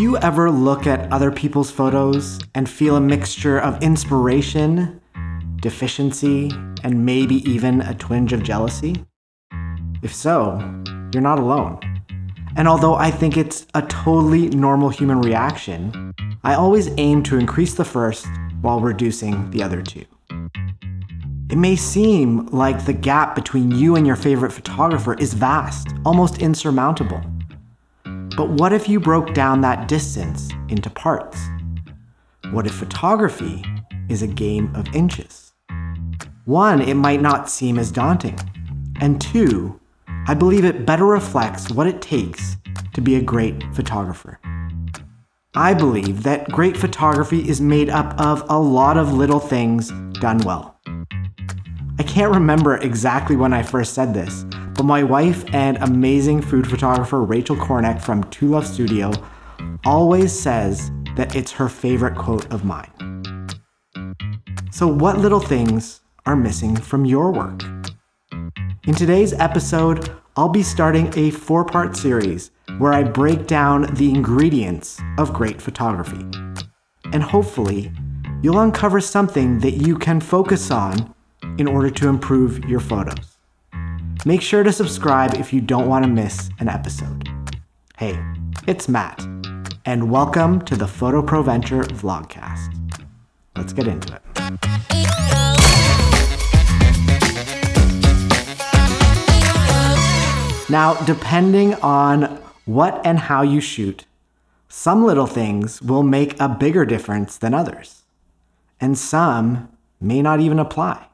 Do you ever look at other people's photos and feel a mixture of inspiration, deficiency, and maybe even a twinge of jealousy? If so, you're not alone. And although I think it's a totally normal human reaction, I always aim to increase the first while reducing the other two. It may seem like the gap between you and your favorite photographer is vast, almost insurmountable. But what if you broke down that distance into parts? What if photography is a game of inches? One, it might not seem as daunting. And two, I believe it better reflects what it takes to be a great photographer. I believe that great photography is made up of a lot of little things done well. I can't remember exactly when I first said this, but my wife and amazing food photographer Rachel Korinek from Two Love Studio always says that it's her favorite quote of mine. So, what little things are missing from your work? In today's episode, I'll be starting a four part series where I break down the ingredients of great photography. And hopefully, you'll uncover something that you can focus on in order to improve your photos. Make sure to subscribe if you don't want to miss an episode. Hey, it's Matt, and welcome to the Photo Pro Venture Vlogcast. Let's get into it. Now, depending on what and how you shoot, some little things will make a bigger difference than others, and some may not even apply.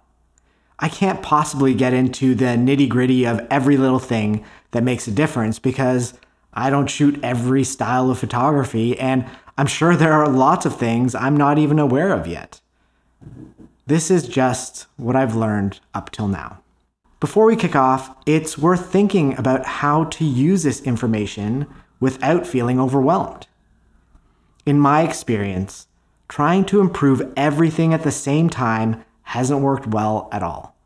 I can't possibly get into the nitty gritty of every little thing that makes a difference because I don't shoot every style of photography, and I'm sure there are lots of things I'm not even aware of yet. This is just what I've learned up till now. Before we kick off, it's worth thinking about how to use this information without feeling overwhelmed. In my experience, trying to improve everything at the same time hasn't worked well at all.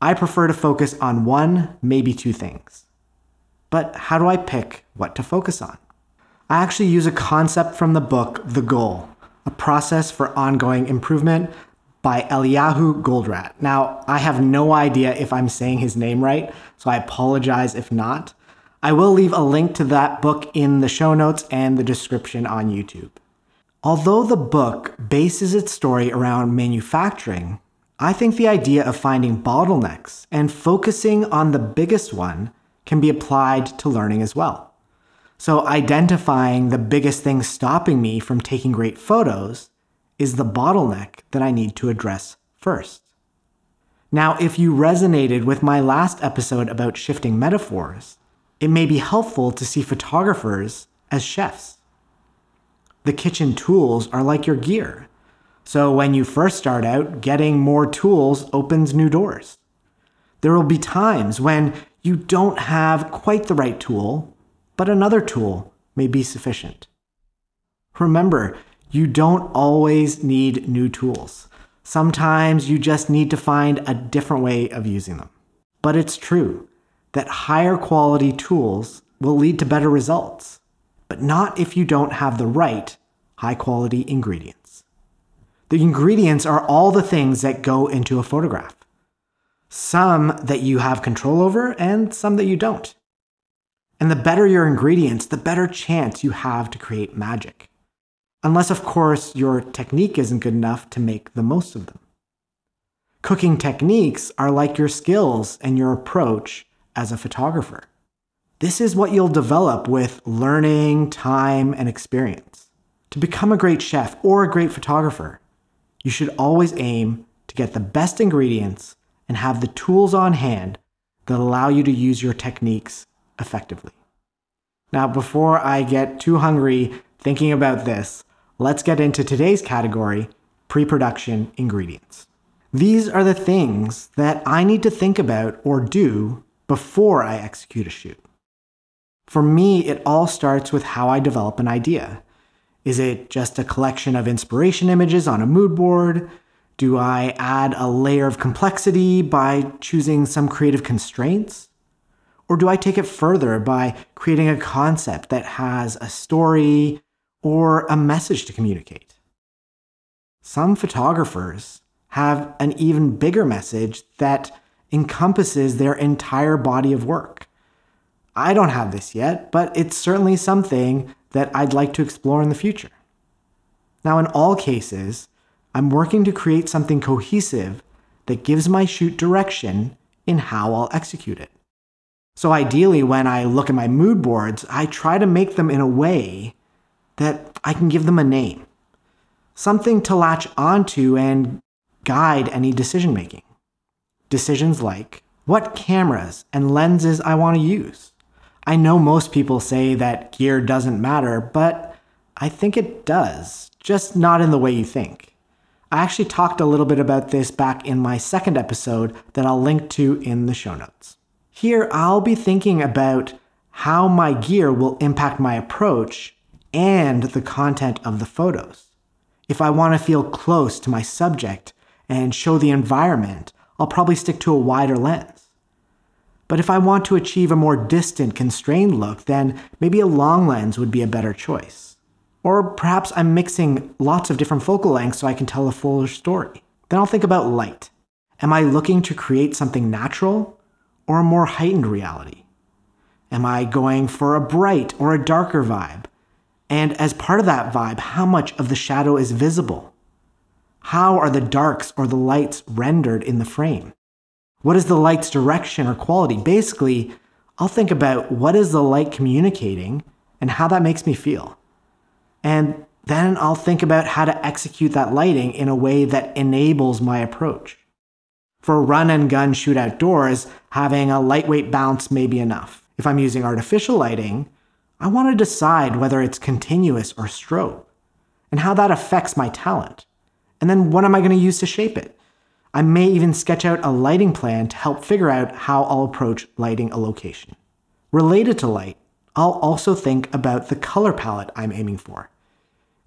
I prefer to focus on one, maybe two things. But how do I pick what to focus on? I actually use a concept from the book The Goal, a process for ongoing improvement by Eliyahu Goldratt. Now, I have no idea if I'm saying his name right, so I apologize if not. I will leave a link to that book in the show notes and the description on YouTube. Although the book bases its story around manufacturing, I think the idea of finding bottlenecks and focusing on the biggest one can be applied to learning as well. So, identifying the biggest thing stopping me from taking great photos is the bottleneck that I need to address first. Now, if you resonated with my last episode about shifting metaphors, it may be helpful to see photographers as chefs. The kitchen tools are like your gear. So when you first start out, getting more tools opens new doors. There will be times when you don't have quite the right tool, but another tool may be sufficient. Remember, you don't always need new tools. Sometimes you just need to find a different way of using them. But it's true that higher quality tools will lead to better results, but not if you don't have the right high quality ingredients. The ingredients are all the things that go into a photograph. Some that you have control over and some that you don't. And the better your ingredients, the better chance you have to create magic. Unless, of course, your technique isn't good enough to make the most of them. Cooking techniques are like your skills and your approach as a photographer. This is what you'll develop with learning, time, and experience. To become a great chef or a great photographer, you should always aim to get the best ingredients and have the tools on hand that allow you to use your techniques effectively. Now, before I get too hungry thinking about this, let's get into today's category pre production ingredients. These are the things that I need to think about or do before I execute a shoot. For me, it all starts with how I develop an idea. Is it just a collection of inspiration images on a mood board? Do I add a layer of complexity by choosing some creative constraints? Or do I take it further by creating a concept that has a story, or a message to communicate. Some photographers have an even bigger message that encompasses their entire body of work. I don't have this yet, but it's certainly something that I'd like to explore in the future. Now, in all cases, I'm working to create something cohesive that gives my shoot direction in how I'll execute it. So, ideally, when I look at my mood boards, I try to make them in a way that I can give them a name, something to latch onto and guide any decision making. Decisions like what cameras and lenses I want to use. I know most people say that gear doesn't matter, but I think it does, just not in the way you think. I actually talked a little bit about this back in my second episode that I'll link to in the show notes. Here, I'll be thinking about how my gear will impact my approach and the content of the photos. If I want to feel close to my subject and show the environment, I'll probably stick to a wider lens. But if I want to achieve a more distant, constrained look, then maybe a long lens would be a better choice. Or perhaps I'm mixing lots of different focal lengths so I can tell a fuller story. Then I'll think about light. Am I looking to create something natural or a more heightened reality? Am I going for a bright or a darker vibe? And as part of that vibe, how much of the shadow is visible? How are the darks or the lights rendered in the frame? What is the light's direction or quality? Basically, I'll think about what is the light communicating and how that makes me feel. And then I'll think about how to execute that lighting in a way that enables my approach. For run and gun shoot outdoors, having a lightweight bounce may be enough. If I'm using artificial lighting, I want to decide whether it's continuous or strobe and how that affects my talent. And then what am I going to use to shape it? I may even sketch out a lighting plan to help figure out how I'll approach lighting a location. Related to light, I'll also think about the color palette I'm aiming for.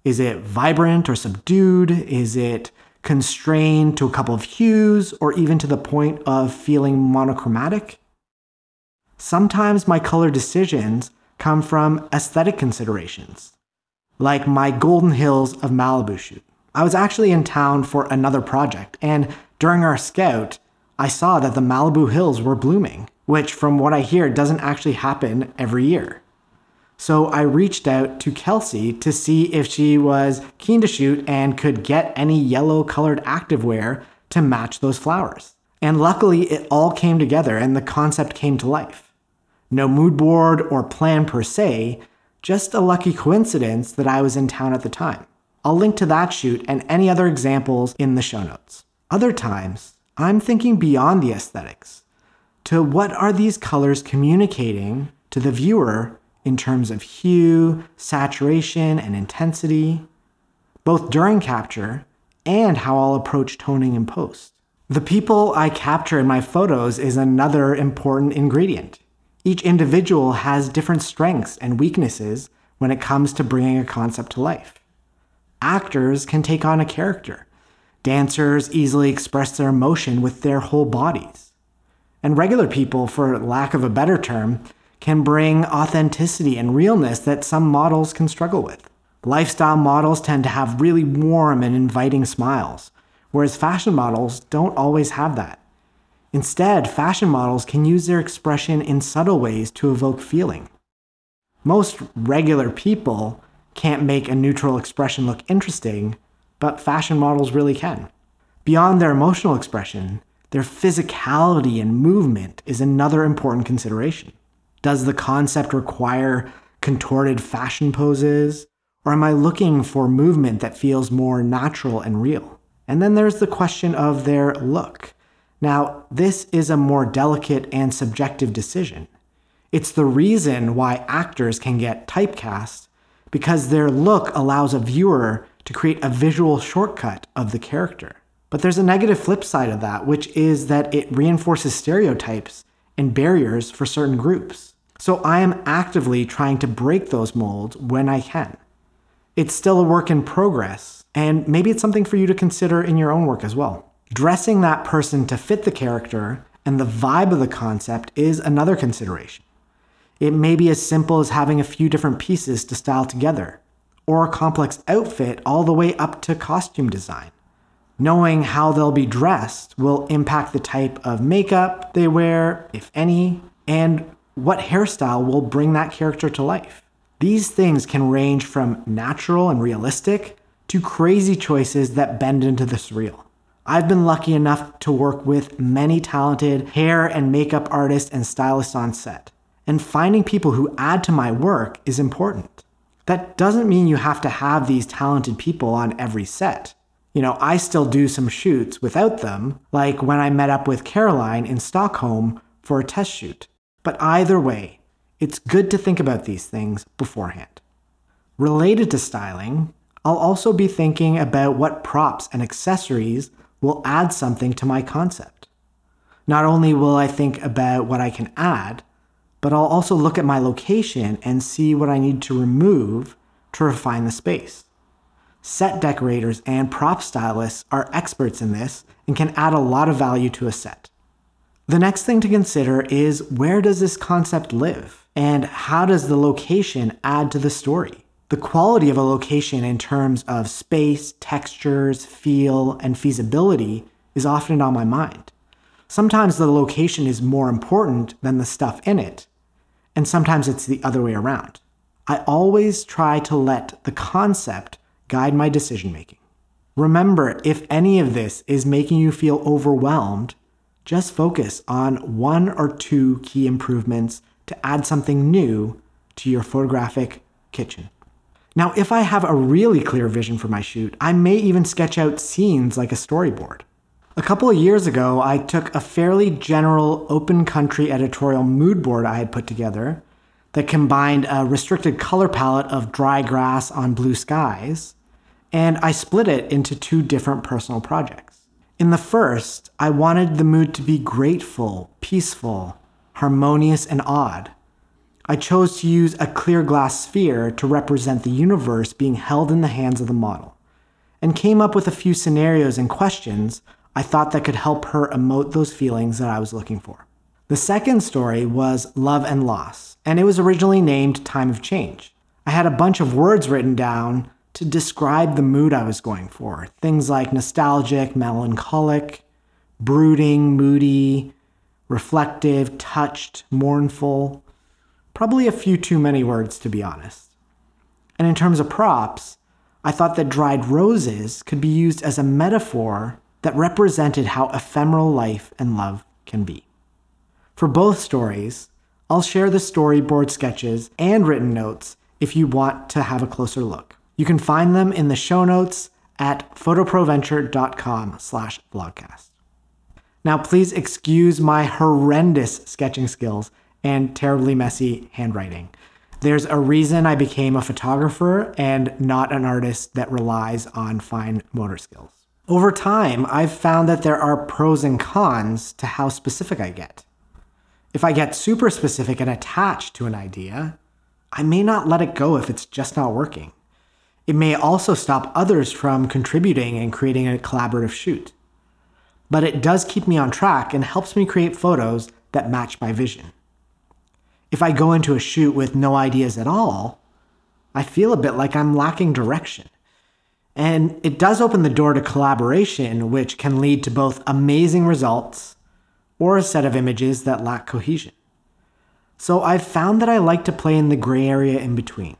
Is it vibrant or subdued? Is it constrained to a couple of hues or even to the point of feeling monochromatic? Sometimes my color decisions come from aesthetic considerations, like my Golden Hills of Malibu shoot. I was actually in town for another project, and during our scout, I saw that the Malibu Hills were blooming, which, from what I hear, doesn't actually happen every year. So I reached out to Kelsey to see if she was keen to shoot and could get any yellow colored activewear to match those flowers. And luckily, it all came together and the concept came to life. No mood board or plan per se, just a lucky coincidence that I was in town at the time. I'll link to that shoot and any other examples in the show notes. Other times, I'm thinking beyond the aesthetics to what are these colors communicating to the viewer in terms of hue, saturation, and intensity, both during capture and how I'll approach toning in post. The people I capture in my photos is another important ingredient. Each individual has different strengths and weaknesses when it comes to bringing a concept to life. Actors can take on a character. Dancers easily express their emotion with their whole bodies. And regular people, for lack of a better term, can bring authenticity and realness that some models can struggle with. Lifestyle models tend to have really warm and inviting smiles, whereas fashion models don't always have that. Instead, fashion models can use their expression in subtle ways to evoke feeling. Most regular people can't make a neutral expression look interesting, but fashion models really can. Beyond their emotional expression, their physicality and movement is another important consideration. Does the concept require contorted fashion poses? Or am I looking for movement that feels more natural and real? And then there's the question of their look. Now, this is a more delicate and subjective decision. It's the reason why actors can get typecast because their look allows a viewer to create a visual shortcut of the character. But there's a negative flip side of that, which is that it reinforces stereotypes and barriers for certain groups. So I am actively trying to break those molds when I can. It's still a work in progress, and maybe it's something for you to consider in your own work as well. Dressing that person to fit the character and the vibe of the concept is another consideration. It may be as simple as having a few different pieces to style together, or a complex outfit all the way up to costume design. Knowing how they'll be dressed will impact the type of makeup they wear, if any, and what hairstyle will bring that character to life. These things can range from natural and realistic to crazy choices that bend into the surreal. I've been lucky enough to work with many talented hair and makeup artists and stylists on set. And finding people who add to my work is important. That doesn't mean you have to have these talented people on every set. You know, I still do some shoots without them, like when I met up with Caroline in Stockholm for a test shoot. But either way, it's good to think about these things beforehand. Related to styling, I'll also be thinking about what props and accessories will add something to my concept. Not only will I think about what I can add, but I'll also look at my location and see what I need to remove to refine the space. Set decorators and prop stylists are experts in this and can add a lot of value to a set. The next thing to consider is where does this concept live? And how does the location add to the story? The quality of a location in terms of space, textures, feel, and feasibility is often on my mind. Sometimes the location is more important than the stuff in it, and sometimes it's the other way around. I always try to let the concept guide my decision making. Remember, if any of this is making you feel overwhelmed, just focus on one or two key improvements to add something new to your photographic kitchen. Now, if I have a really clear vision for my shoot, I may even sketch out scenes like a storyboard. A couple of years ago, I took a fairly general open country editorial mood board I had put together that combined a restricted color palette of dry grass on blue skies and I split it into two different personal projects. In the first, I wanted the mood to be grateful, peaceful, harmonious, and odd. I chose to use a clear glass sphere to represent the universe being held in the hands of the model, and came up with a few scenarios and questions I thought that could help her emote those feelings that I was looking for. The second story was Love and Loss, and it was originally named Time of Change. I had a bunch of words written down to describe the mood I was going for. Things like nostalgic, melancholic, brooding, moody, reflective, touched, mournful. Probably a few too many words, to be honest. And in terms of props, I thought that dried roses could be used as a metaphor that represented how ephemeral life and love can be. For both stories, I'll share the storyboard sketches and written notes if you want to have a closer look. You can find them in the show notes at photoproventure.com slash vlogcast. Now, please excuse my horrendous sketching skills and terribly messy handwriting. There's a reason I became a photographer and not an artist that relies on fine motor skills. Over time, I've found that there are pros and cons to how specific I get. If I get super specific and attached to an idea, I may not let it go if it's just not working. It may also stop others from contributing and creating a collaborative shoot. But it does keep me on track and helps me create photos that match my vision. If I go into a shoot with no ideas at all, I feel a bit like I'm lacking direction. And it does open the door to collaboration, which can lead to both amazing results or a set of images that lack cohesion. So I've found that I like to play in the gray area in between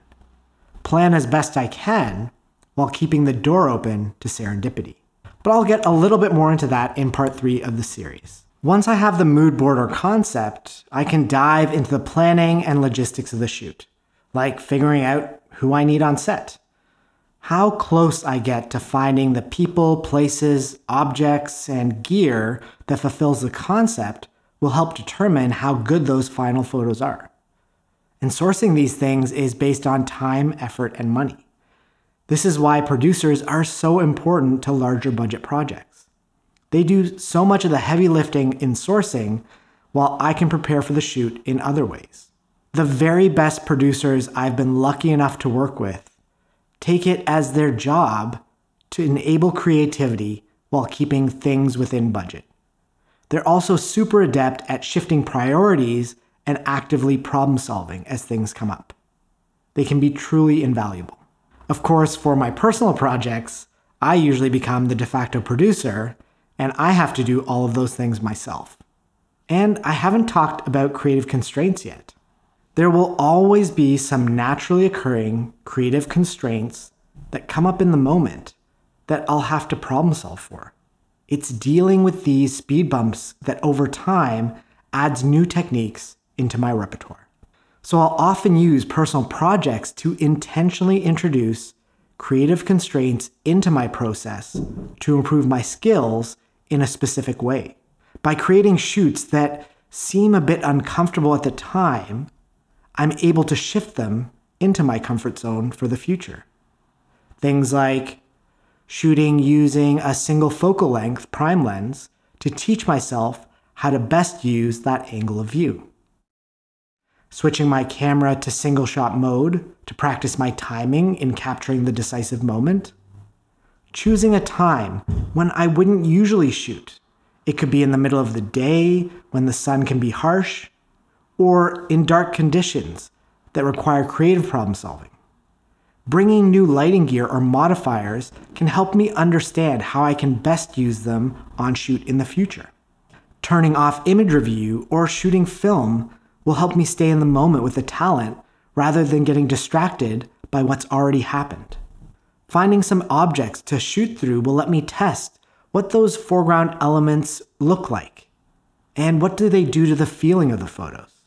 plan as best I can while keeping the door open to serendipity. But I'll get a little bit more into that in part three of the series. Once I have the mood board or concept, I can dive into the planning and logistics of the shoot, like figuring out who I need on set, how close I get to finding the people, places, objects, and gear that fulfills the concept will help determine how good those final photos are. And sourcing these things is based on time, effort, and money. This is why producers are so important to larger budget projects. They do so much of the heavy lifting in sourcing, while I can prepare for the shoot in other ways. The very best producers I've been lucky enough to work with take it as their job to enable creativity while keeping things within budget. They're also super adept at shifting priorities and actively problem solving as things come up. They can be truly invaluable. Of course, for my personal projects, I usually become the de facto producer, and I have to do all of those things myself. And I haven't talked about creative constraints yet. There will always be some naturally occurring creative constraints that come up in the moment that I'll have to problem solve for. It's dealing with these speed bumps that over time adds new techniques into my repertoire. So I'll often use personal projects to intentionally introduce creative constraints into my process to improve my skills in a specific way. By creating shoots that seem a bit uncomfortable at the time, I'm able to shift them into my comfort zone for the future. Things like shooting using a single focal length prime lens to teach myself how to best use that angle of view. Switching my camera to single shot mode to practice my timing in capturing the decisive moment. Choosing a time when I wouldn't usually shoot. It could be in the middle of the day when the sun can be harsh, or in dark conditions that require creative problem solving. Bringing new lighting gear or modifiers can help me understand how I can best use them on shoot in the future. Turning off image review or shooting film will help me stay in the moment with the talent rather than getting distracted by what's already happened. Finding some objects to shoot through will let me test what those foreground elements look like and what do they do to the feeling of the photos.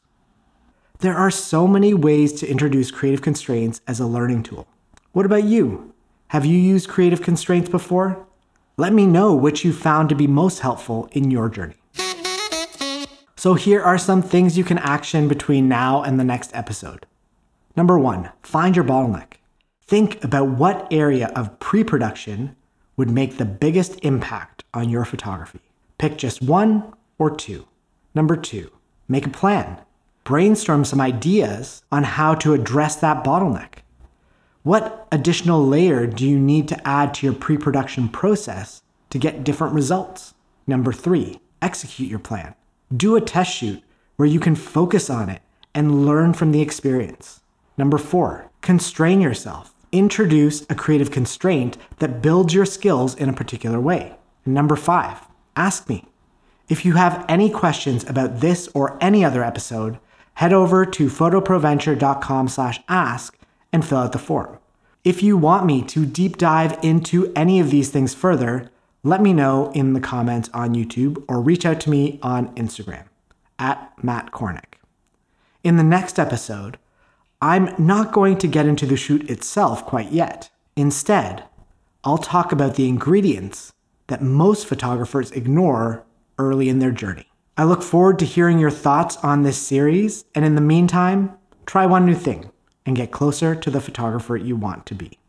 There are so many ways to introduce creative constraints as a learning tool. What about you? Have you used creative constraints before? Let me know which you found to be most helpful in your journey. So, here are some things you can action between now and the next episode. Number one, find your bottleneck. Think about what area of pre production would make the biggest impact on your photography. Pick just one or two. Number two, make a plan brainstorm some ideas on how to address that bottleneck. What additional layer do you need to add to your pre production process to get different results? Number three, execute your plan. Do a test shoot where you can focus on it and learn from the experience. Number four, constrain yourself. Introduce a creative constraint that builds your skills in a particular way. Number five, ask me. If you have any questions about this or any other episode, head over to photoproventure.com slash ask and fill out the form. If you want me to deep dive into any of these things further, let me know in the comments on YouTube or reach out to me on Instagram at Matt Korinek. In the next episode, I'm not going to get into the shoot itself quite yet. Instead, I'll talk about the ingredients that most photographers ignore early in their journey. I look forward to hearing your thoughts on this series, and in the meantime, try one new thing and get closer to the photographer you want to be.